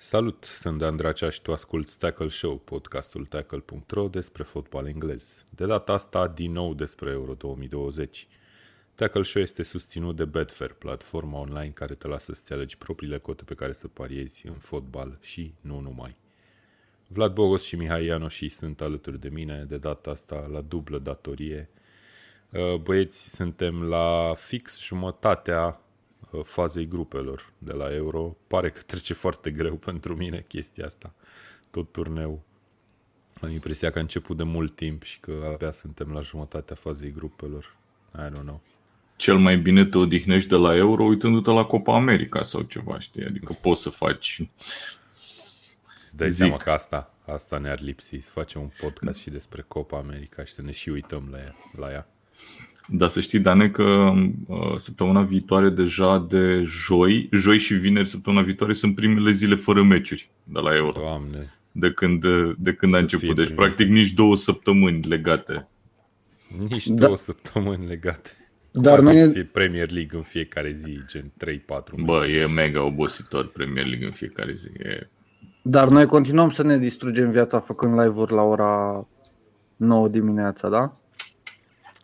Salut, sunt Dan Dracea și tu asculti Tackle Show, podcastul tackle.ro despre fotbal englez. De data asta, din nou despre Euro 2020. Tackle Show este susținut de Betfair, platforma online care te lasă să-ți alegi propriile cote pe care să pariezi în fotbal și nu numai. Vlad Bogos și Mihai Ianoși sunt alături de mine, de data asta la dublă datorie. Uh, băieți, suntem la fix jumătatea uh, fazei grupelor de la Euro. Pare că trece foarte greu pentru mine chestia asta, tot turneu. Am impresia că a început de mult timp și că abia suntem la jumătatea fazei grupelor. I don't know. Cel mai bine te odihnești de la Euro uitându-te la Copa America sau ceva, știi? Adică poți să faci Îți dai Zic. seama că asta, asta ne-ar lipsi, să facem un podcast și despre Copa America și să ne și uităm la ea. La ea. Dar să știi, Dane, că uh, săptămâna viitoare deja de joi, joi și vineri săptămâna viitoare sunt primele zile fără meciuri de la Euro. Doamne. De când, de când a început. Deci, practic, nici două săptămâni legate. Nici da. două săptămâni legate. Dar noi... Să fie Premier League în fiecare zi, gen 3-4 Bă, e mega obositor Premier League în fiecare zi. E... Dar noi continuăm să ne distrugem viața făcând live-uri la ora 9 dimineața, da?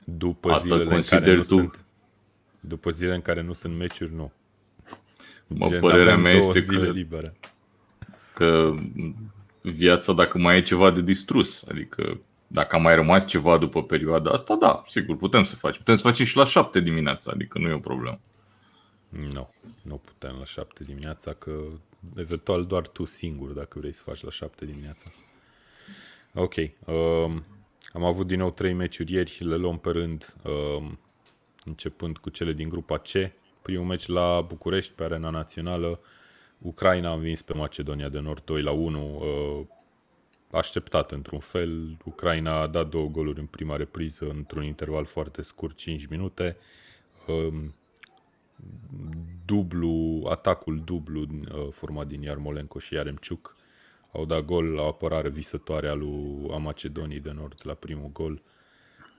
După Asta zilele în care nu tu? sunt după zile în care nu sunt meciuri, nu. Mă, Gen, părerea mea este zile că, libere. că viața dacă mai e ceva de distrus, adică dacă a mai rămas ceva după perioada asta, da, sigur, putem să facem. Putem să facem și la 7 dimineața, adică nu e o problemă. Nu, nu putem la 7 dimineața, că eventual doar tu singur dacă vrei să faci la 7 dimineața. Ok, um, am avut din nou trei meciuri ieri, le luăm pe rând, um, începând cu cele din grupa C. Primul meci la București, pe Arena Națională. Ucraina a învins pe Macedonia de Nord 2 la 1, uh, așteptat într-un fel. Ucraina a dat două goluri în prima repriză într-un interval foarte scurt, 5 minute. Um, dublu, atacul dublu uh, format din Iarmolenco și Yaremciuc au dat gol la apărare visătoare a lui a Macedoniei de Nord la primul gol,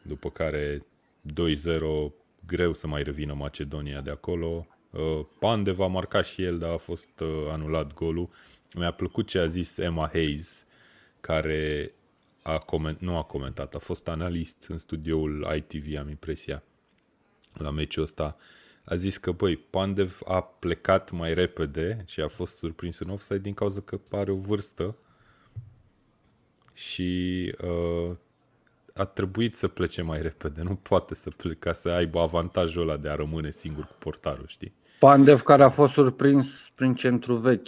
după care 2-0 greu să mai revină Macedonia de acolo. Uh, Pandev a marcat și el, dar a fost uh, anulat golul. Mi-a plăcut ce a zis Emma Hayes, care a coment, nu a comentat, a fost analist în studioul ITV, am impresia, la meciul ăsta a zis că, băi, Pandev a plecat mai repede și a fost surprins în offside din cauza că are o vârstă și uh, a trebuit să plece mai repede. Nu poate să plece ca să aibă avantajul ăla de a rămâne singur cu portarul, știi? Pandev care a fost surprins prin centru vechi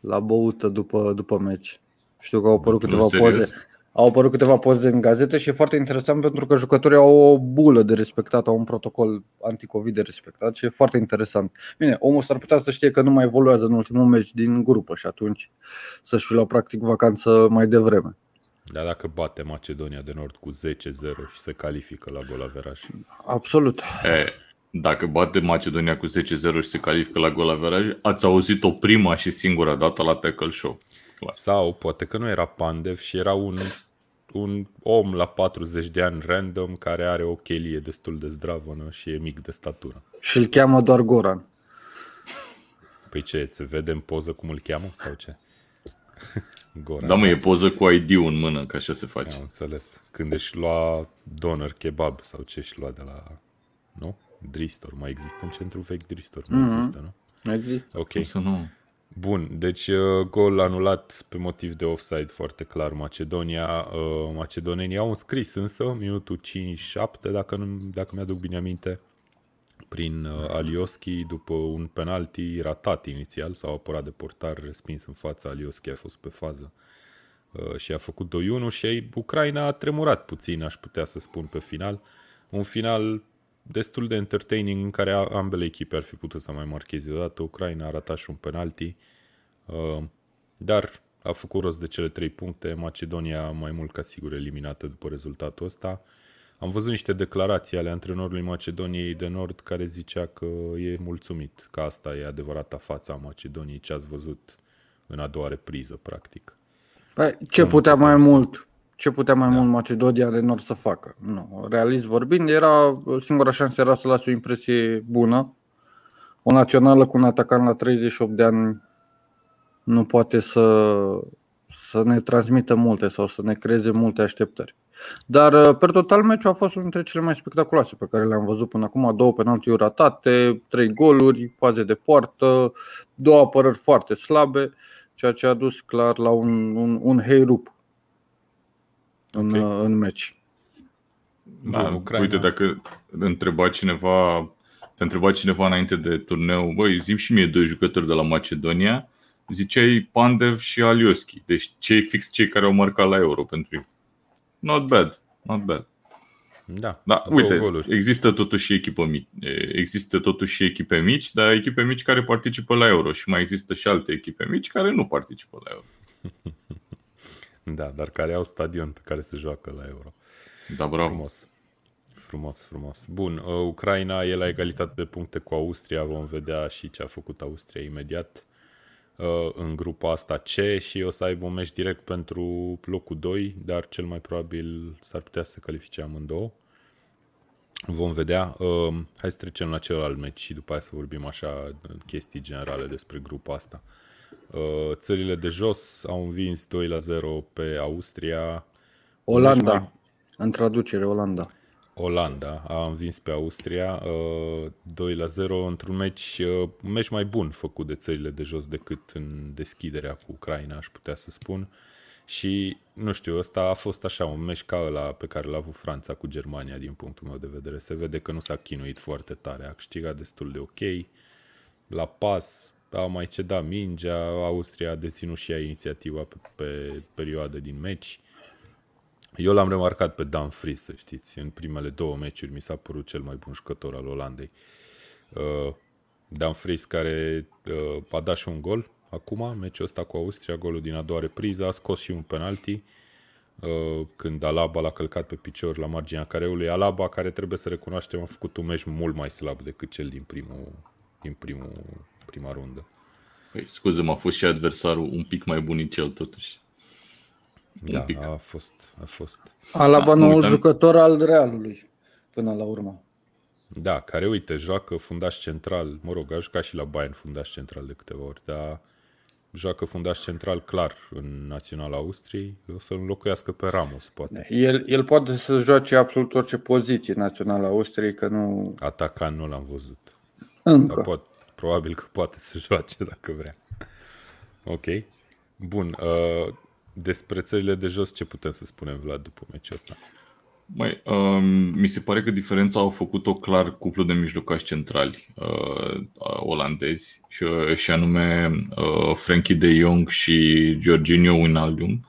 la băută după, după meci. Știu că au apărut câteva poze au apărut câteva poze în gazete și e foarte interesant pentru că jucătorii au o bulă de respectat, au un protocol anticovid de respectat și e foarte interesant. Bine, omul s-ar putea să știe că nu mai evoluează în ultimul meci din grupă și atunci să-și fi luat practic vacanță mai devreme. Dar dacă bate Macedonia de Nord cu 10-0 și se califică la gol averaj? Absolut. E, dacă bate Macedonia cu 10-0 și se califică la gol averaj, ați auzit-o prima și singura dată la Tackle Show. Clar. Sau poate că nu era Pandev și era un, un om la 40 de ani random care are o chelie destul de zdravănă și e mic de statură. Și îl cheamă doar Goran. Păi ce, se vede în poză cum îl cheamă sau ce? Goran. Da, mă, e poză cu ID-ul în mână, că așa se face. Am înțeles. Când își lua doner kebab sau ce își lua de la... Nu? Dristor. Mai există în centru vechi Dristor? Mai mm-hmm. există, nu? Există. Ok. Cum să nu? Bun, deci uh, gol anulat pe motiv de offside foarte clar Macedonia. Uh, macedonenii au înscris însă minutul 5-7, dacă, nu, dacă mi-aduc bine aminte, prin uh, Alioski după un penalti ratat inițial sau apărat de portar, respins în fața Alioski, a fost pe fază și a făcut 2-1 și Ucraina a tremurat puțin, aș putea să spun, pe final. Un final destul de entertaining în care ambele echipe ar fi putut să mai marcheze odată. Ucraina a ratat și un penalti, uh, dar a făcut rost de cele trei puncte. Macedonia mai mult ca sigur eliminată după rezultatul ăsta. Am văzut niște declarații ale antrenorului Macedoniei de Nord care zicea că e mulțumit, că asta e adevărata fața a Macedoniei, ce ați văzut în a doua repriză, practic. Păi, ce putea mai mult? Ce putea mai da. mult Macedonia de Nord să facă. Nu. Realist vorbind, era, singura șansă era să lasă o impresie bună. O națională cu un atacant la 38 de ani nu poate să, să ne transmită multe sau să ne creeze multe așteptări. Dar, uh, per total, meciul a fost unul dintre cele mai spectaculoase pe care le-am văzut până acum. Două penaltiuri ratate, trei goluri, faze de poartă, două apărări foarte slabe, ceea ce a dus clar la un, un, un heirup în, okay. Uh, în meci. Da, Bun, uite, dacă întreba cineva, te întreba cineva înainte de turneu, băi, zim și mie doi jucători de la Macedonia, ziceai Pandev și Alioski. Deci cei fix cei care au marcat la Euro pentru ei. Not bad, not bad. Da, da uite, goluri. există totuși echipă mici, există totuși echipe mici, dar echipe mici care participă la Euro și mai există și alte echipe mici care nu participă la Euro. da, dar care au stadion pe care se joacă la Euro. Da, bravo. Frumos. Frumos, frumos. Bun, uh, Ucraina e la egalitate de puncte cu Austria, vom vedea și ce a făcut Austria imediat. Uh, în grupa asta C și o să aibă un meci direct pentru locul 2, dar cel mai probabil s-ar putea să califice amândouă. Vom vedea. Uh, hai să trecem la celălalt meci și după aceea să vorbim așa chestii generale despre grupa asta. Uh, țările de jos au învins 2 la 0 pe Austria. Olanda, mai... în traducere Olanda. Olanda a învins pe Austria 2 uh, la 0 într-un meci, uh, un meci mai bun făcut de țările de jos decât în deschiderea cu Ucraina, aș putea să spun. Și, nu știu, ăsta a fost așa un meci ca ăla pe care l-a avut Franța cu Germania din punctul meu de vedere. Se vede că nu s-a chinuit foarte tare, a câștigat destul de ok. La pas a mai cedat mingea, Austria a deținut și ea inițiativa pe, pe perioadă din meci. Eu l-am remarcat pe Dan Fries, să știți. În primele două meciuri mi s-a părut cel mai bun jucător al Olandei. Uh, Dan Fries care uh, a dat și un gol acum, meciul ăsta cu Austria, golul din a doua repriză, a scos și un penalti uh, când Alaba l-a călcat pe picior la marginea careului. Alaba, care trebuie să recunoaștem, a făcut un meci mult mai slab decât cel din primul, din primul, prima rundă. Păi, scuze, m-a fost și adversarul un pic mai bunicel totuși. Da, a fost, a fost. Alaba da, noul jucător al Realului, până la urmă. Da, care, uite, joacă fundaș central, mă rog, a jucat și la Bayern fundaș central de câteva ori, dar joacă fundaș central clar în Național Austriei, o să-l înlocuiască pe Ramos, poate. El, el poate să joace absolut orice poziție Național Austriei, că nu... Atacan nu l-am văzut. Încă. Dar poate, probabil că poate să joace dacă vrea. Ok. Bun. Uh, despre țările de jos, ce putem să spunem, Vlad, după meciul ăsta? Mai, um, mi se pare că diferența au făcut-o clar cuplu de mijlocași centrali uh, olandezi și, uh, și anume uh, Frankie de Jong și Jorginho Wijnaldum,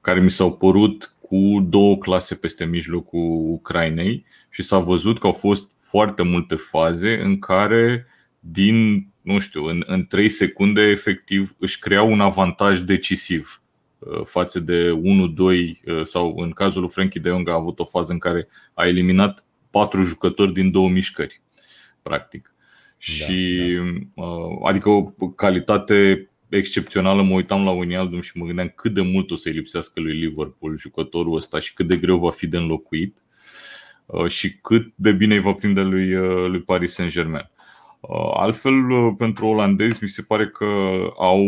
care mi s-au părut cu două clase peste mijlocul Ucrainei și s-a văzut că au fost foarte multe faze în care din, nu știu, în, în 3 secunde efectiv își creau un avantaj decisiv Uh, față de 1-2 uh, sau în cazul lui Frankie de Jong a avut o fază în care a eliminat patru jucători din două mișcări, practic. Da, și da. Uh, adică o calitate excepțională, mă uitam la Wijnaldum și mă gândeam cât de mult o să-i lipsească lui Liverpool jucătorul ăsta și cât de greu va fi de înlocuit și cât de bine îi va prinde lui, lui Paris Saint-Germain. Uh, altfel, uh, pentru olandezi, mi se pare că au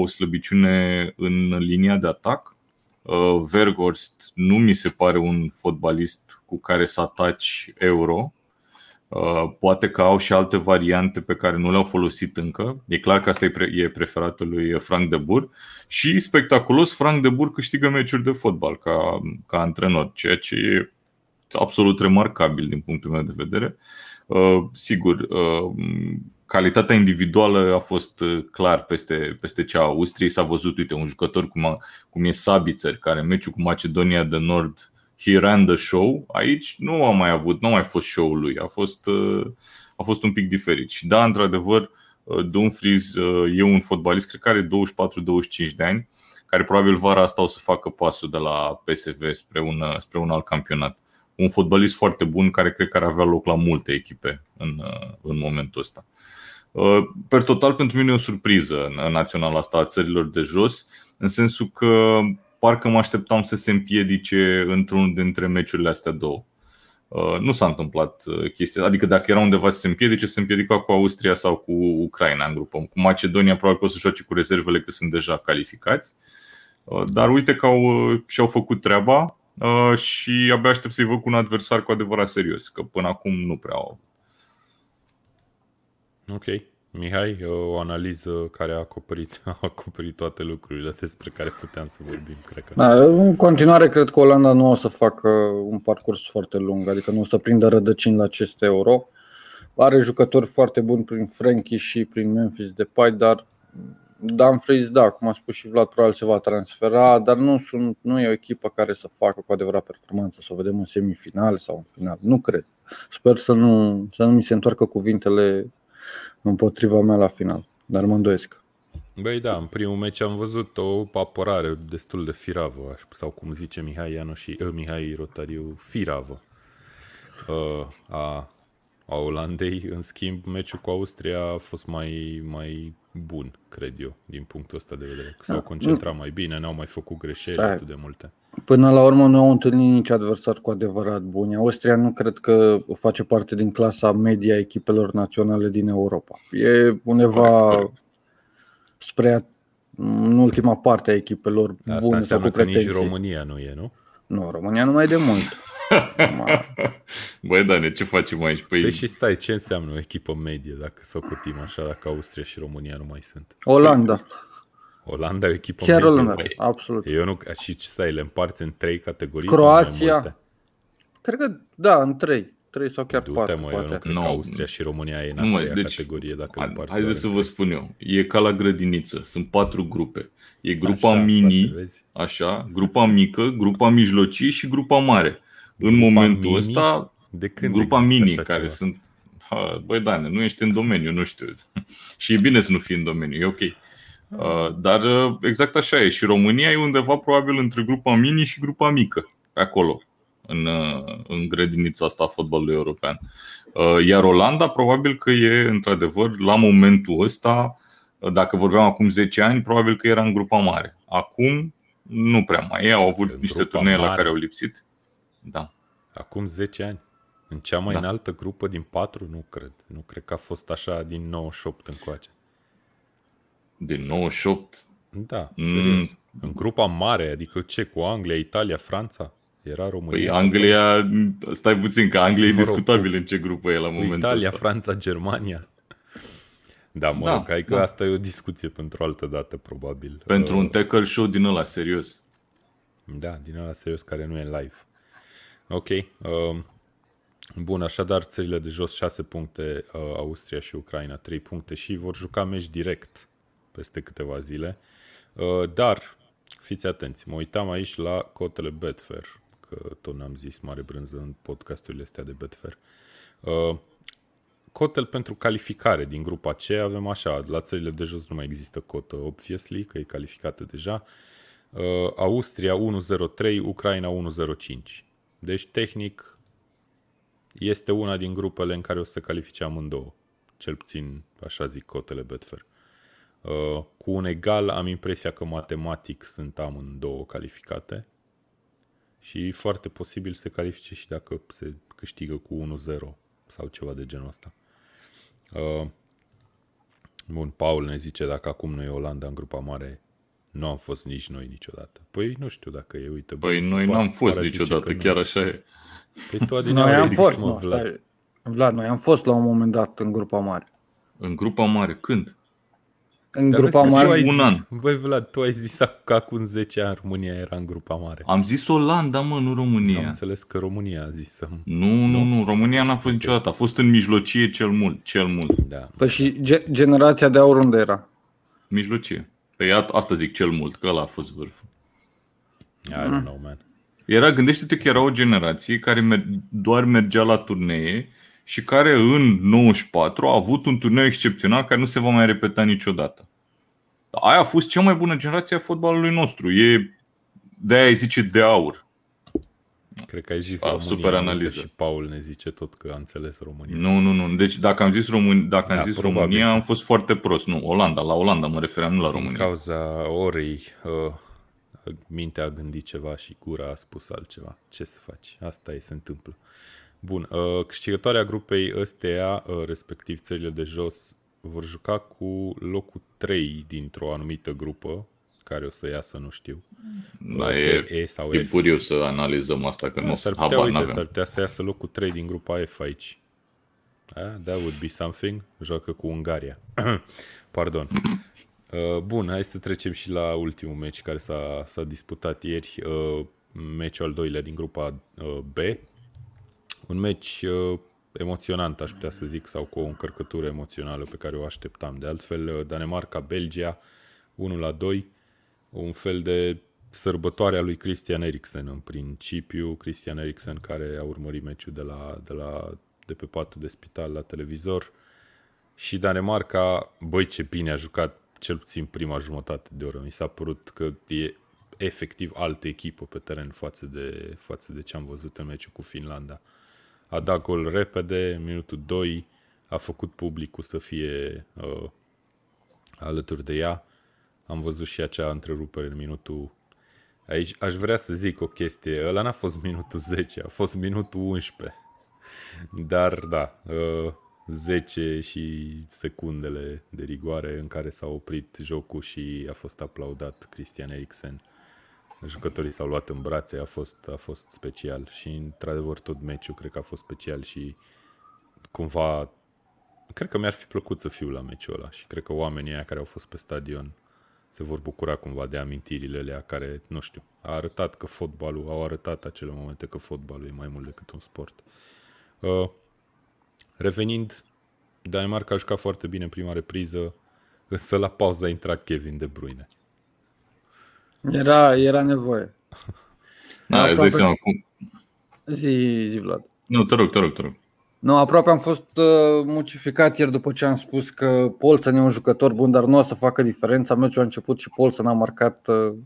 o slăbiciune în linia de atac. Uh, Vergorst nu mi se pare un fotbalist cu care să ataci euro. Poate că au și alte variante pe care nu le-au folosit încă. E clar că asta e preferatul lui Frank de Boer. Și spectaculos, Frank de Boer câștigă meciuri de fotbal ca, ca antrenor, ceea ce e absolut remarcabil din punctul meu de vedere. Uh, sigur, uh, calitatea individuală a fost uh, clar peste, peste cea a Austriei. S-a văzut, uite, un jucător cum, a, cum e Sabitzer, care în meciul cu Macedonia de Nord he ran the show. Aici nu a mai avut, nu a mai fost show-ul lui. A fost, a fost un pic diferit. Și da, într-adevăr, Dumfries e un fotbalist, cred că are 24-25 de ani, care probabil vara asta o să facă pasul de la PSV spre un, spre un alt campionat un fotbalist foarte bun care cred că ar avea loc la multe echipe în, uh, în momentul ăsta. Uh, per total, pentru mine e o surpriză în naționala asta a țărilor de jos, în sensul că parcă mă așteptam să se împiedice într-unul dintre meciurile astea două. Uh, nu s-a întâmplat uh, chestia. Adică dacă era undeva să se împiedice, se împiedica cu Austria sau cu Ucraina în grupă. Cu Macedonia probabil că o să joace cu rezervele că sunt deja calificați. Uh, dar uite că au, și-au făcut treaba și abia aștept să-i văd cu un adversar cu adevărat serios, că până acum nu prea au. Ok. Mihai, o analiză care a acoperit, a acoperit toate lucrurile despre care puteam să vorbim, cred că. Da, în continuare, cred că Olanda nu o să facă un parcurs foarte lung, adică nu o să prindă rădăcini la acest euro. Are jucători foarte buni prin Frankie și prin Memphis Depay, dar Dumfries, da, cum a spus și Vlad, probabil se va transfera, dar nu, sunt, nu e o echipă care să facă cu adevărat performanță, să o vedem în semifinal sau în final. Nu cred. Sper să nu, să nu mi se întoarcă cuvintele împotriva mea la final, dar mă îndoiesc. Băi da, în primul meci am văzut o apărare destul de firavă, sau cum zice Mihai Ianu și uh, Mihai Rotariu, firavă uh, a, a Olandei. În schimb, meciul cu Austria a fost mai, mai bun, cred eu, din punctul ăsta de vedere. Că s-au da. concentrat mai bine, n-au mai făcut greșeli Stai. atât de multe. Până la urmă nu au întâlnit nici adversar cu adevărat bun. Austria nu cred că face parte din clasa media a echipelor naționale din Europa. E undeva spre în ultima parte a echipelor Asta bune sau cu pretenții. nici România nu e, nu? Nu, România nu mai de mult. Băi, Dane, ce facem aici? Păi... păi și stai, ce înseamnă o echipă medie dacă să o cutim așa, dacă Austria și România nu mai sunt? Olanda. Păi, Olanda e o echipă Chiar medie. Olanda, absolut. Eu nu, și ce stai, le împarți în trei categorii Croația. Cred că, da, în trei. Trei sau chiar Du-te, patru, mă, poate. eu nu cred no. că Austria și România e în nu, a treia deci, categorie dacă le împarți. Haideți să vă spun eu. E ca la grădiniță. Sunt patru grupe. E grupa așa, mini, poate, așa, grupa mică, grupa mijlocii și grupa mare. Grupa în momentul mini? ăsta, de când grupa mini, care ceva? sunt băi, Dane, nu ești în domeniu, nu știu. și e bine să nu fii în domeniu, e ok. Uh, dar uh, exact așa e. Și România e undeva probabil între grupa mini și grupa mică, pe acolo, în, uh, în grădinița asta a fotbalului european. Iar Olanda probabil că e, într-adevăr, la momentul ăsta, dacă vorbeam acum 10 ani, probabil că era în grupa mare. Acum nu prea mai e, au avut în niște turnee la care au lipsit. Da. Acum 10 ani. În cea mai da. înaltă grupă din 4? Nu cred. Nu cred că a fost așa din 98 încoace. Din 98? Da, mm. serios. Mm. În grupa mare, adică ce, cu Anglia, Italia, Franța? Era România. Păi Anglia, stai puțin, că Anglia mă e discutabil în ce grupă e la momentul Italia, ăsta. Franța, Germania. Da, mă da, rog, hai că da. asta e o discuție pentru o altă dată, probabil. Pentru uh, un tackle show din ăla, serios. Da, din ăla serios care nu e live. Ok. Uh, bun, așadar, țările de jos 6 puncte, uh, Austria și Ucraina 3 puncte și vor juca meci direct peste câteva zile. Uh, dar, fiți atenți, mă uitam aici la cotele Betfair, că tot n-am zis mare brânză în podcasturile astea de Betfair. Uh, cotel pentru calificare din grupa C avem așa, la țările de jos nu mai există cotă, obviously, că e calificată deja. Uh, Austria 103, Ucraina 105. Deci, tehnic, este una din grupele în care o să se califice amândouă. Cel puțin, așa zic cotele Betfair. Uh, cu un egal am impresia că matematic sunt amândouă calificate și foarte posibil se califice și dacă se câștigă cu 1-0 sau ceva de genul ăsta. Uh, bun, Paul ne zice dacă acum nu e Olanda în grupa mare, nu am fost nici noi niciodată. Păi nu știu dacă e, uite. Păi bă, noi n-am fost niciodată, chiar așa e. Păi tu noi am fost, mă, Vlad. Vlad, noi am fost la un moment dat în grupa mare. În grupa mare, când? în Dar grupa mare un an. Băi Vlad, tu ai zis că acum 10 ani România era în grupa mare. Am zis Olanda, mă, nu România. Am înțeles că România a zis să... Nu, nu, nu, România n-a fost niciodată. A fost în mijlocie cel mult, cel mult. Da. Păi și ge- generația de aur unde era? Mijlocie. Păi asta zic cel mult, că ăla a fost vârful. I don't know, man. Era, gândește-te că era o generație care mer- doar mergea la turnee și care în 94 a avut un turneu excepțional care nu se va mai repeta niciodată. Aia a fost cea mai bună generație a fotbalului nostru. E de aia zice de aur. Cred că ai zis a, România, super analiză. și Paul ne zice tot că a înțeles România. Nu, nu, nu. Deci dacă am zis, Român... dacă am da, zis România, am fost foarte prost. Nu, Olanda. La Olanda mă refeream, nu la România. Din cauza orei, uh, mintea a gândit ceva și gura a spus altceva. Ce să faci? Asta e, se întâmplă. Bun, uh, câștigătoarea grupei ăsteia, uh, respectiv țările de jos, vor juca cu locul 3 dintr-o anumită grupă, care o să iasă, nu știu. Da, e, e sau e F. să analizăm asta, că da, nu s-ar putea, uite, s-ar putea să iasă locul 3 din grupa F aici. Da, that would be something. Joacă cu Ungaria. Pardon. Uh, bun, hai să trecem și la ultimul meci care s-a, s-a disputat ieri. Uh, meciul al doilea din grupa uh, B. Un meci uh, emoționant, aș putea să zic, sau cu o încărcătură emoțională pe care o așteptam. De altfel, uh, Danemarca-Belgia 1 la 2, un fel de sărbătoare a lui Christian Eriksen în principiu. Christian Eriksen care a urmărit meciul de, la, de, la, de pe patul de spital la televizor. Și Danemarca, băi ce bine a jucat cel puțin prima jumătate de oră. Mi s-a părut că e efectiv altă echipă pe teren față de, față de ce am văzut în meciul cu Finlanda. A dat gol repede, minutul 2, a făcut publicul să fie uh, alături de ea. Am văzut și acea întrerupere în minutul... Aici aș vrea să zic o chestie. Ăla n-a fost minutul 10, a fost minutul 11. Dar da, uh, 10 și secundele de rigoare în care s-a oprit jocul și a fost aplaudat Christian Eriksen. Jucătorii s-au luat în brațe, a fost, a fost special și într-adevăr tot meciul cred că a fost special și cumva cred că mi-ar fi plăcut să fiu la meciul ăla și cred că oamenii aia care au fost pe stadion se vor bucura cumva de amintirile alea care, nu știu, a arătat că fotbalul, au arătat acele momente că fotbalul e mai mult decât un sport. Uh, Revenind, Danemarca a jucat foarte bine în prima repriză, însă la pauză a intrat Kevin De Bruyne. Era, era nevoie. Da, îți dai seama cum... Zi, zi, Vlad. Nu, te rog, te rog, te rog. Nu, aproape am fost uh, mucificat ieri după ce am spus că Paulson e un jucător bun, dar nu o să facă diferența. Meciul a început și Paulson a marcat uh,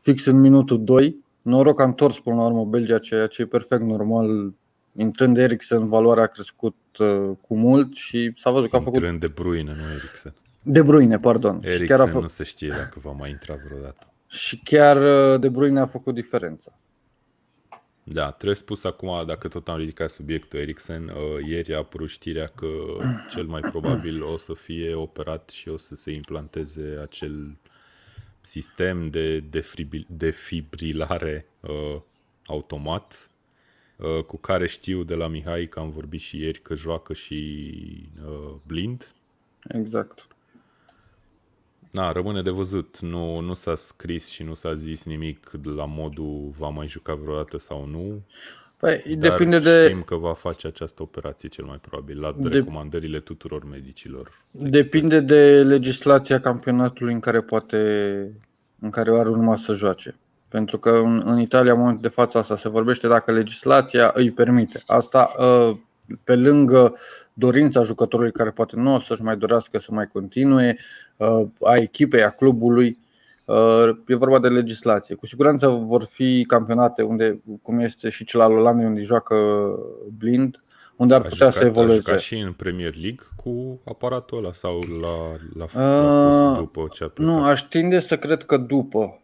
fix în minutul 2. Noroc a întors până la urmă Belgia, ceea ce e perfect normal Intrând Eriksen, valoarea a crescut uh, cu mult și s-a văzut că a făcut... Intrând De Bruyne, nu Eriksen. De Bruyne, pardon. Eriksen și chiar a făcut... nu se știe dacă va mai intra vreodată. Și chiar uh, De Bruyne a făcut diferența. Da, trebuie spus acum, dacă tot am ridicat subiectul Eriksen, uh, ieri a apărut știrea că cel mai probabil o să fie operat și o să se implanteze acel sistem de defibrilare uh, automat Uh, cu care știu de la Mihai că am vorbit și ieri că joacă și uh, blind. Exact. Na, rămâne de văzut. Nu, nu s-a scris și nu s-a zis nimic la modul va mai juca vreodată sau nu. Păi, dar depinde de... știm că va face această operație cel mai probabil, la de... recomandările tuturor medicilor. Depinde experți. de legislația campionatului în care poate, în care are urma să joace. Pentru că în, în Italia, în momentul de față, asta se vorbește dacă legislația îi permite. Asta ă, pe lângă dorința jucătorului care poate nu o să-și mai dorească să mai continue, ă, a echipei, a clubului, ă, e vorba de legislație. Cu siguranță vor fi campionate unde, cum este și cel al Olandei, unde joacă blind, unde ar putea jucat, să evolueze. Ca și în Premier League cu aparatul ăla sau la, la, la uh, după ce a plecat? Nu, aș tinde să cred că după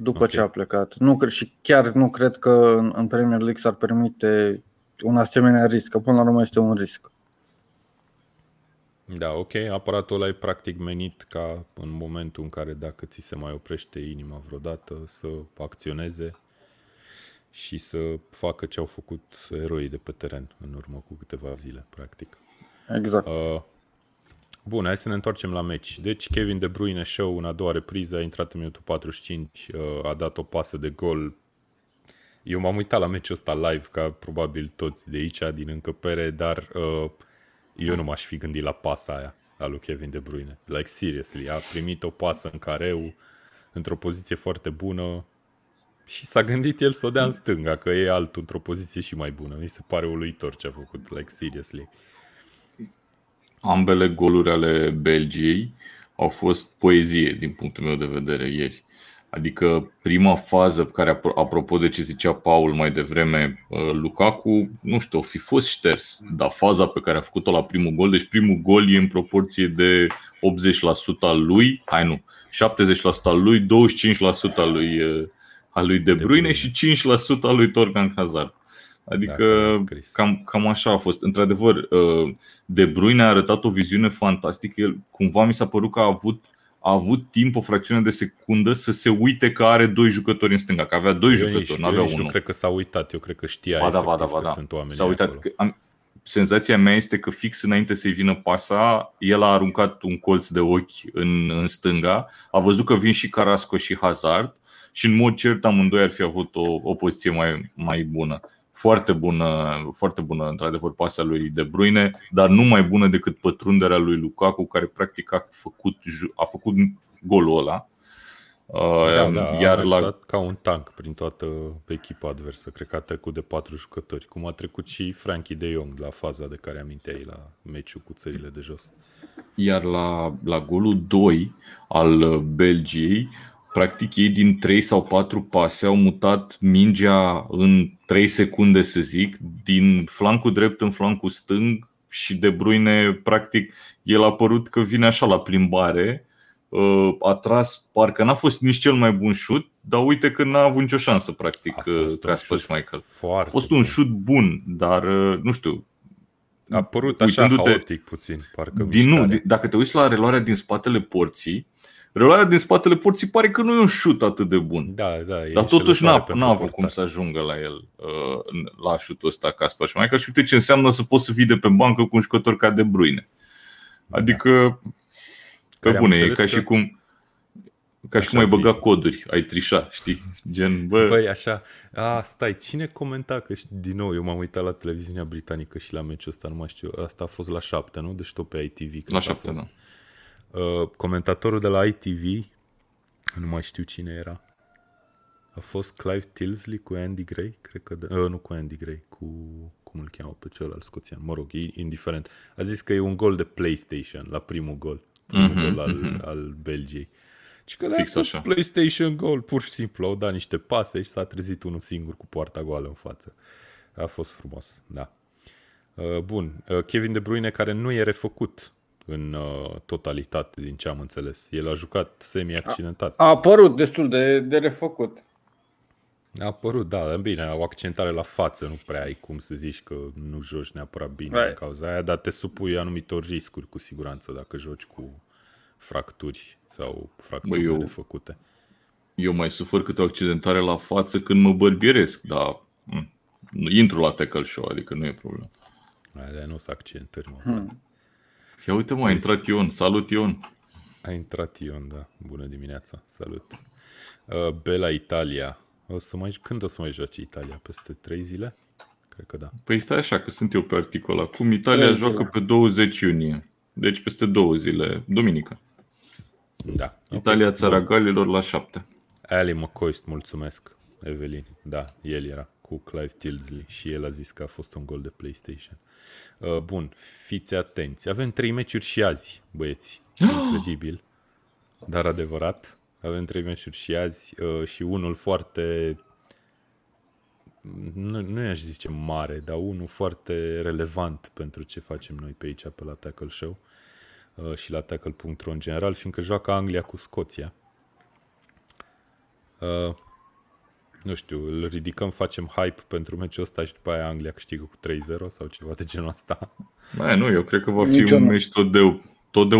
după okay. ce a plecat. Nu, și chiar nu cred că în, în Premier League s-ar permite un asemenea risc, că până la urmă este un risc. Da, ok. Aparatul ăla e practic menit ca în momentul în care dacă ți se mai oprește inima vreodată să acționeze și să facă ce au făcut eroii de pe teren în urmă cu câteva zile, practic. Exact. Uh, Bun, hai să ne întoarcem la meci. Deci Kevin De Bruyne show în a doua repriză, a intrat în minutul 45, uh, a dat o pasă de gol. Eu m-am uitat la meciul ăsta live, ca probabil toți de aici, din încăpere, dar uh, eu nu m-aș fi gândit la pasa aia a lui Kevin De Bruyne. Like, seriously, a primit o pasă în careu, într-o poziție foarte bună și s-a gândit el să o dea în stânga, că e altul într-o poziție și mai bună. Mi se pare uluitor ce a făcut, like, seriously ambele goluri ale Belgiei au fost poezie din punctul meu de vedere ieri. Adică prima fază pe care, apropo de ce zicea Paul mai devreme, uh, Lukaku, nu știu, o fi fost șters, dar faza pe care a făcut-o la primul gol, deci primul gol e în proporție de 80% al lui, hai nu, 70% al lui, 25% al lui, uh, al lui De Bruyne și 5% al lui Torgan Hazard. Adică cam, cam așa a fost. Într-adevăr, uh, De Bruyne a arătat o viziune fantastică. El, cumva mi s-a părut că a avut a avut timp, o fracțiune de secundă, să se uite că are doi jucători în stânga, că avea doi eu jucători, nici, nu avea unul. Nu cred că s-a uitat, eu cred că știa ba, da, ba, da, ba, da. sunt oameni S-a uitat. Că am, senzația mea este că fix înainte să-i vină pasa, el a aruncat un colț de ochi în, în stânga, a văzut că vin și Carasco și Hazard și în mod cert amândoi ar fi avut o, o poziție mai, mai bună. Foarte bună, foarte bună, într-adevăr, pasea lui De Bruyne, dar nu mai bună decât pătrunderea lui Lukaku, care practic a făcut, a făcut golul ăla. Da, uh, da, Iar a la... ca un tank prin toată echipa adversă. Cred că a trecut de patru jucători, cum a trecut și Frankie de Jong la faza de care aminteai la meciul cu țările de jos. Iar la, la golul 2 al Belgiei, practic ei din 3 sau 4 pase au mutat mingea în 3 secunde, să zic, din flancul drept în flancul stâng și De Bruyne, practic, el a părut că vine așa la plimbare, uh, a tras, parcă n-a fost nici cel mai bun șut, dar uite că n-a avut nicio șansă, practic, Casper Michael. A fost un șut bun, dar, uh, nu știu, a părut așa haotic puțin, parcă din, nu, Dacă te uiți la reluarea din spatele porții, Reluarea din spatele porții pare că nu e un șut atât de bun. Da, da. Dar totuși n-a, n-a avut cum să ajungă la el, uh, la șutul ăsta Casper Schmeichel și uite ce înseamnă să poți să fii de pe bancă cu un jucător ca De Bruyne. Adică, da. pe bune, e ca că... și cum ca și cum ai băga coduri, ai trișa, știi? Gen, bă... Băi, așa, a, stai, cine comenta? Că din nou, eu m-am uitat la televiziunea britanică și la meciul ăsta, nu mai știu, asta a fost la șapte, nu? Deci tot pe ITV. La șapte, da. Uh, comentatorul de la ITV, nu mai știu cine era, a fost Clive Tilsley cu Andy Gray, cred că, de, uh, nu cu Andy Gray, cu, cum îl cheamă pe celălalt scoțian, mă rog, e indiferent. A zis că e un gol de PlayStation la primul gol, primul mm-hmm, gol al, mm-hmm. al Belgiei. Și că Fix da, așa. PlayStation gol, pur și simplu, au dat niște pase și s-a trezit unul singur cu poarta goală în față. A fost frumos, da. Uh, bun, uh, Kevin De Bruyne care nu e refăcut în uh, totalitate, din ce am înțeles. El a jucat semi-accidentat. A, a apărut destul de, de refăcut. A apărut, da, bine, o accentare la față, nu prea ai cum să zici că nu joci neapărat bine right. în cauza aia, dar te supui anumitor riscuri cu siguranță dacă joci cu fracturi sau fracturi Bă, eu, făcute. Eu mai sufăr câte o accidentare la față când mă bărbieresc, dar m- intru la tackle show, adică nu e problemă. Alea nu sunt accidentări, mă. Hmm. Ia uite mă, a intrat Ion. Salut Ion. A intrat Ion, da. Bună dimineața. Salut. Uh, Bela Italia. O să mai, când o să mai joace Italia? Peste 3 zile? Cred că da. Păi stai așa, că sunt eu pe articol acum. Italia joacă pe 20 iunie. Deci peste două zile, duminică. Da. Italia okay. țara Galilor la 7. Ali McCoist, mulțumesc. Evelin, da, el era cu Clive Tilsley și el a zis că a fost un gol de PlayStation. Uh, bun, fiți atenți. Avem trei meciuri și azi, băieți. Incredibil, dar adevărat. Avem trei meciuri și azi uh, și unul foarte nu, nu i-aș zice mare, dar unul foarte relevant pentru ce facem noi pe aici, pe la Tackle Show uh, și la tackle.ro în general, fiindcă joacă Anglia cu Scoția. Uh, nu știu, îl ridicăm, facem hype pentru meciul ăsta și după aia Anglia câștigă cu 3-0 sau ceva de genul ăsta. Mai nu, eu cred că va fi Nici un meci tot de, tot de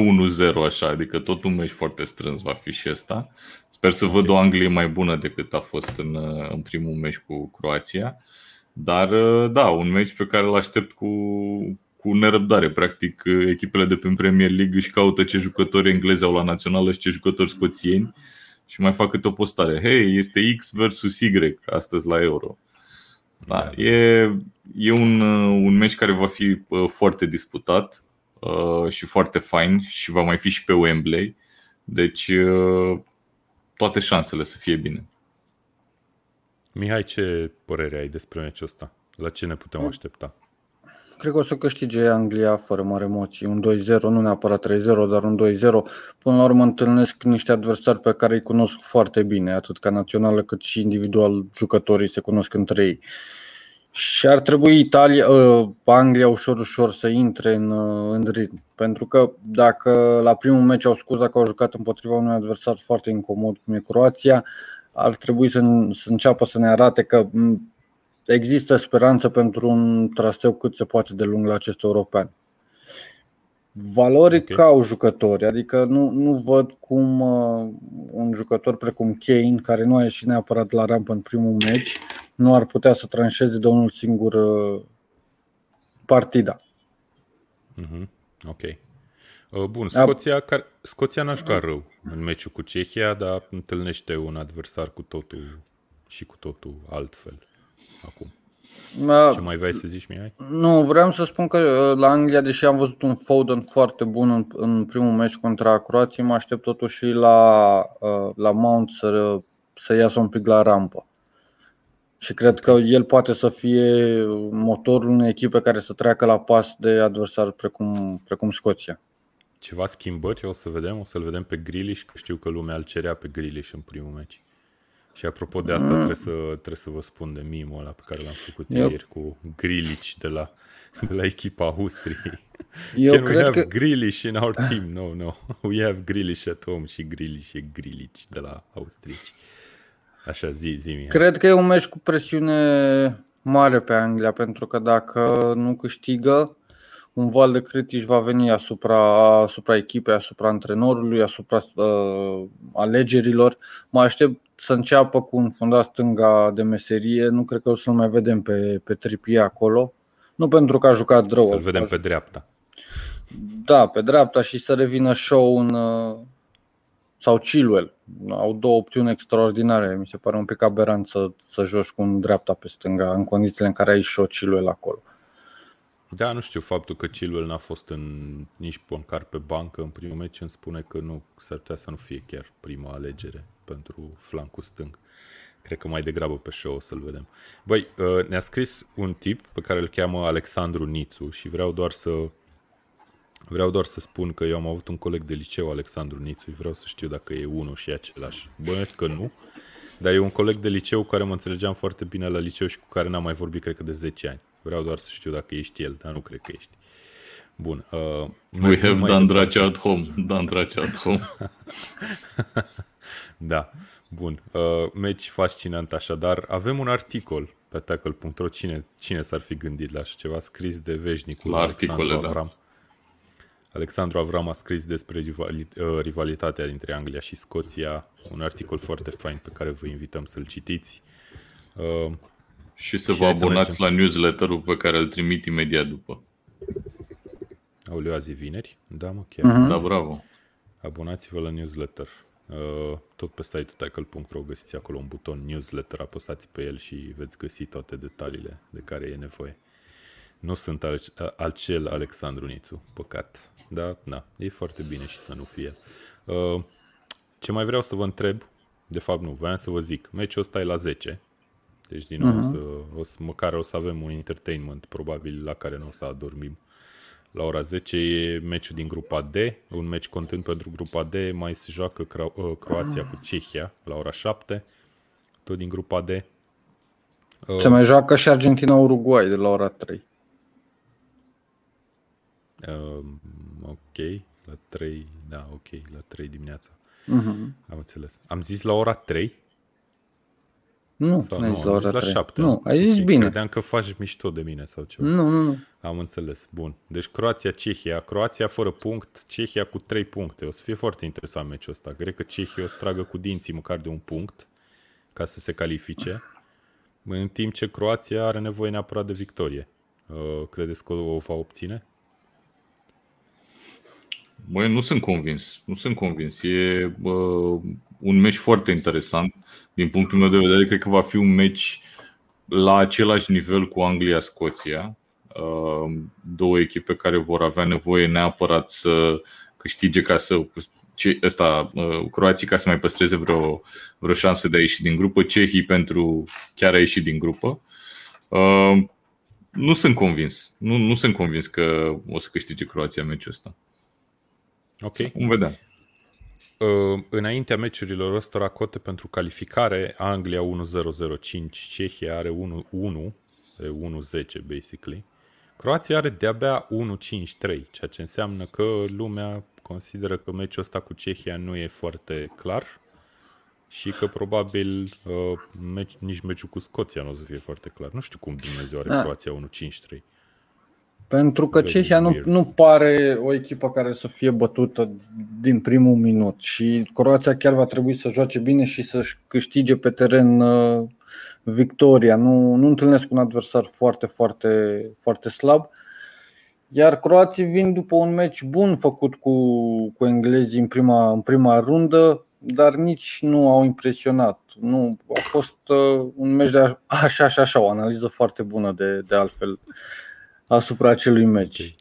1-0 așa, adică tot un meci foarte strâns va fi și ăsta. Sper să văd o Anglie mai bună decât a fost în, în primul meci cu Croația. Dar da, un meci pe care îl aștept cu, cu nerăbdare. Practic, echipele de pe Premier League își caută ce jucători englezi au la națională și ce jucători scoțieni și mai fac câte o postare. Hei, este X versus Y astăzi la Euro. Da, da. E, e un, un meci care va fi uh, foarte disputat uh, și foarte fain și va mai fi și pe Wembley. Deci uh, toate șansele să fie bine. Mihai, ce părere ai despre meciul ăsta? La ce ne putem aștepta? Cred că o să câștige Anglia fără mare emoții. Un 2-0, nu neapărat 3-0, dar un 2-0. Până la urmă întâlnesc niște adversari pe care îi cunosc foarte bine, atât ca națională cât și individual jucătorii se cunosc între ei. Și ar trebui Italia, uh, Anglia ușor ușor să intre în, uh, în ritm. Pentru că dacă la primul meci au scuzat că au jucat împotriva unui adversar foarte incomod cum e Croația, ar trebui să, să înceapă să ne arate că există speranță pentru un traseu cât se poate de lung la acest european. Valoric okay. au jucători, adică nu, nu văd cum uh, un jucător precum Kane, care nu a ieșit neapărat la rampă în primul meci, nu ar putea să tranșeze de unul singur uh, partida. Mm-hmm. Ok. Uh, bun, Scoția, care, Scoția n-a jucat rău în meciul cu Cehia, dar întâlnește un adversar cu totul și cu totul altfel acum. Ce mai vrei să zici, Mihai? Nu, vreau să spun că uh, la Anglia, deși am văzut un Foden foarte bun în, în primul meci contra Croației, mă aștept totuși la, uh, la Mount să, să iasă un pic la rampă. Și cred că el poate să fie motorul unei echipe care să treacă la pas de adversar precum, precum Scoția. Ceva schimbări o să vedem? O să-l vedem pe Grealish, că știu că lumea îl cerea pe Grealish în primul meci. Și apropo de asta, mm. trebuie, să, trebuie să vă spun de mimul ăla pe care l-am făcut yep. ieri cu Grilic de la, de la echipa Austriei. Eu Can cred we have că... Grilic in our team? No, no. We have Grilic at home și Grilic e Grilic de la Austrici. Așa, zi, zi mie. Cred că e un meci cu presiune mare pe Anglia, pentru că dacă nu câștigă, un val de critici va veni asupra, asupra echipei, asupra antrenorului, asupra uh, alegerilor. Mă aștept să înceapă cu un fundat stânga de meserie. Nu cred că o să-l mai vedem pe, pe tripie acolo. Nu pentru că a jucat rău. Să-l vedem pe dreapta. Da, pe dreapta și să revină show în, uh, sau Chilwell. Au două opțiuni extraordinare. Mi se pare un pic aberant să, să joci cu un dreapta pe stânga în condițiile în care ai show Chilwell acolo. Da, nu știu, faptul că Chilwell n-a fost în, nici măcar pe bancă în primul meci îmi spune că nu, s-ar putea să nu fie chiar prima alegere pentru flancul stâng. Cred că mai degrabă pe show o să-l vedem. Băi, uh, ne-a scris un tip pe care îl cheamă Alexandru Nițu și vreau doar să Vreau doar să spun că eu am avut un coleg de liceu, Alexandru Nițu, vreau să știu dacă e unul și același. Bănuiesc că nu, dar e un coleg de liceu cu care mă înțelegeam foarte bine la liceu și cu care n-am mai vorbit, cred că de 10 ani. Vreau doar să știu dacă ești el, dar nu cred că ești. Bun. Uh, We have Dan Dracea at home. Dan Dracea at home. da. Bun. Uh, meci fascinant așadar. Avem un articol pe tackle.ro. Cine, cine s-ar fi gândit la așa ceva? Scris de veșnicul la articole, Alexandru Avram. Da. Alexandru Avram a scris despre uh, rivalitatea dintre Anglia și Scoția. Un articol foarte fain pe care vă invităm să-l citiți. Uh, și să și vă abonați să la newsletterul pe care îl trimit imediat după. Aoleu, azi vineri? Da, mă, chiar. Uh-huh. Da, bravo. Abonați-vă la newsletter. Uh, tot pe site-ul tackle.ro găsiți acolo un buton newsletter, apăsați pe el și veți găsi toate detaliile de care e nevoie. Nu sunt acel Alexandru Nițu, păcat. Da, da, e foarte bine și să nu fie. Uh, ce mai vreau să vă întreb, de fapt nu, voiam să vă zic, meciul ăsta e la 10, deci, din nou, uh-huh. o să, o să, măcar o să avem un entertainment, probabil, la care nu o să adormim. La ora 10 e meciul din grupa D, un meci contând pentru grupa D, mai se joacă Cro- uh, Croația cu Cehia la ora 7, tot din grupa D. Se uh, mai joacă și Argentina-Uruguay de la ora 3. Uh, ok, la 3, da, ok, la 3 dimineața. Uh-huh. Am înțeles. Am zis la ora 3? Nu, sau nu, la ora la 7. Nu, ai zis bine. Credeam că faci mișto de mine sau ceva. Nu, nu, nu. Am înțeles. Bun. Deci Croația-Cehia. Croația fără punct, Cehia cu 3 puncte. O să fie foarte interesant meciul ăsta. Cred că Cehia o să tragă cu dinții măcar de un punct ca să se califice. În timp ce Croația are nevoie neapărat de victorie. Uh, credeți că o va obține? Băi, nu sunt convins. Nu sunt convins. E bă, un meci foarte interesant. Din punctul meu de vedere, cred că va fi un meci la același nivel cu Anglia-Scoția. Uh, două echipe care vor avea nevoie neapărat să câștige ca să ce, ăsta, uh, Croații ca să mai păstreze vreo, vreo șansă de a ieși din grupă, Cehii pentru chiar a ieși din grupă. Uh, nu sunt convins. Nu, nu sunt convins că o să câștige Croația meciul ăsta. Ok. Vom vedea. Uh, înaintea meciurilor ăstora cote pentru calificare, Anglia 1-0-0-5, Cehia are 1-1, 1-10 basically. Croația are de-abia 1-5-3, ceea ce înseamnă că lumea consideră că meciul ăsta cu Cehia nu e foarte clar. și că probabil uh, meci, nici meciul cu Scoția nu o să fie foarte clar. Nu știu cum Dumnezeu are Da. Croația 1-5-3. Pentru că Very Cehia nu, weird. nu pare o echipă care să fie bătută din primul minut și Croația chiar va trebui să joace bine și să-și câștige pe teren uh, victoria. Nu, nu întâlnesc un adversar foarte, foarte, foarte slab. Iar croații vin după un meci bun făcut cu, cu englezii în prima, în prima rundă, dar nici nu au impresionat. Nu, a fost uh, un meci de a- așa și așa, o analiză foarte bună de, de altfel asupra acelui meci.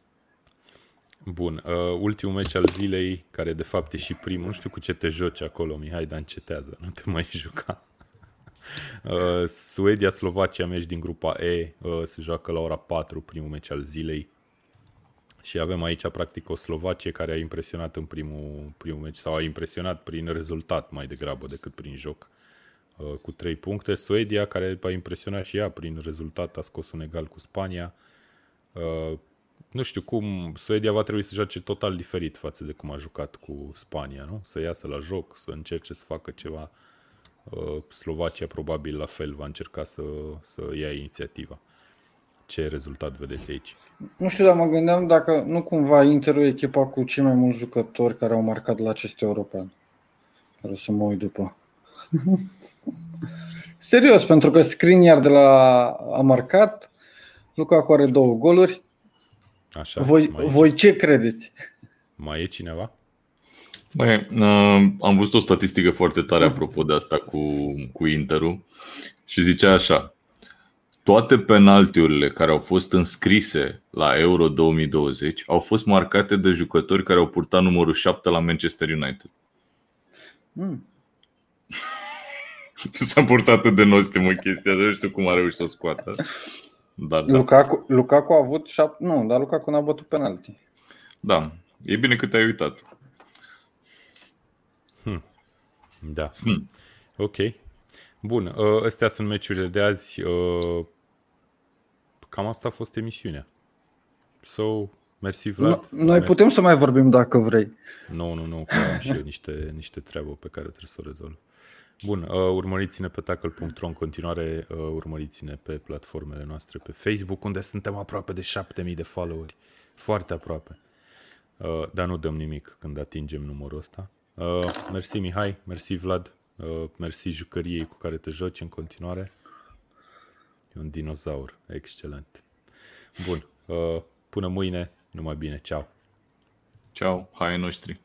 Bun, uh, ultimul meci al zilei, care de fapt e și primul, nu știu cu ce te joci acolo, Mihai, dar încetează, nu te mai juca. Uh, Suedia-Slovacia, meci din grupa E, uh, se joacă la ora 4, primul meci al zilei. Și avem aici practic o Slovacie care a impresionat în primul, primul meci sau a impresionat prin rezultat mai degrabă decât prin joc uh, cu 3 puncte. Suedia care a impresionat și ea prin rezultat, a scos un egal cu Spania. Uh, nu știu cum, Suedia va trebui să joace total diferit față de cum a jucat cu Spania, nu? Să iasă la joc, să încerce să facă ceva. Uh, Slovacia probabil la fel va încerca să, să ia inițiativa. Ce rezultat vedeți aici? Nu știu, dar mă gândeam dacă nu cumva Interul e echipa cu cei mai mulți jucători care au marcat la acest european. Care o să mă uit după. Serios, pentru că Skriniar de la a marcat, Lukaku are două goluri. Așa, Voi, mai, e, voi ce credeți? mai e cineva? Băi, uh, am văzut o statistică foarte tare apropo de asta cu, cu Interul și zicea așa. Toate penaltiurile care au fost înscrise la Euro 2020 au fost marcate de jucători care au purtat numărul 7 la Manchester United. Hmm. S-a purtat atât de nostimă chestia asta, nu știu cum a reușit să o scoată. Dar da. Lukaku, Lukaku a avut șapte... Nu, dar Lukaku n-a bătut penalti. da, e bine că te-ai uitat. Da. Hmm. Ok. Bun, uh, astea sunt meciurile de azi. Uh, Cam asta a fost emisiunea. So, mersi Vlad. No, noi putem să mai vorbim dacă vrei. Nu, nu, nu, că am și eu niște, niște treabă pe care trebuie să o rezolv. Bun, uh, urmăriți-ne pe tackle.ro în continuare, uh, urmăriți-ne pe platformele noastre pe Facebook, unde suntem aproape de 7000 de followeri. Foarte aproape. Uh, dar nu dăm nimic când atingem numărul ăsta. Uh, mersi Mihai, mersi Vlad, uh, mersi jucăriei cu care te joci în continuare. E un dinozaur, excelent. Bun, uh, până mâine, numai bine, ceau! Ceau, hai ai noștri.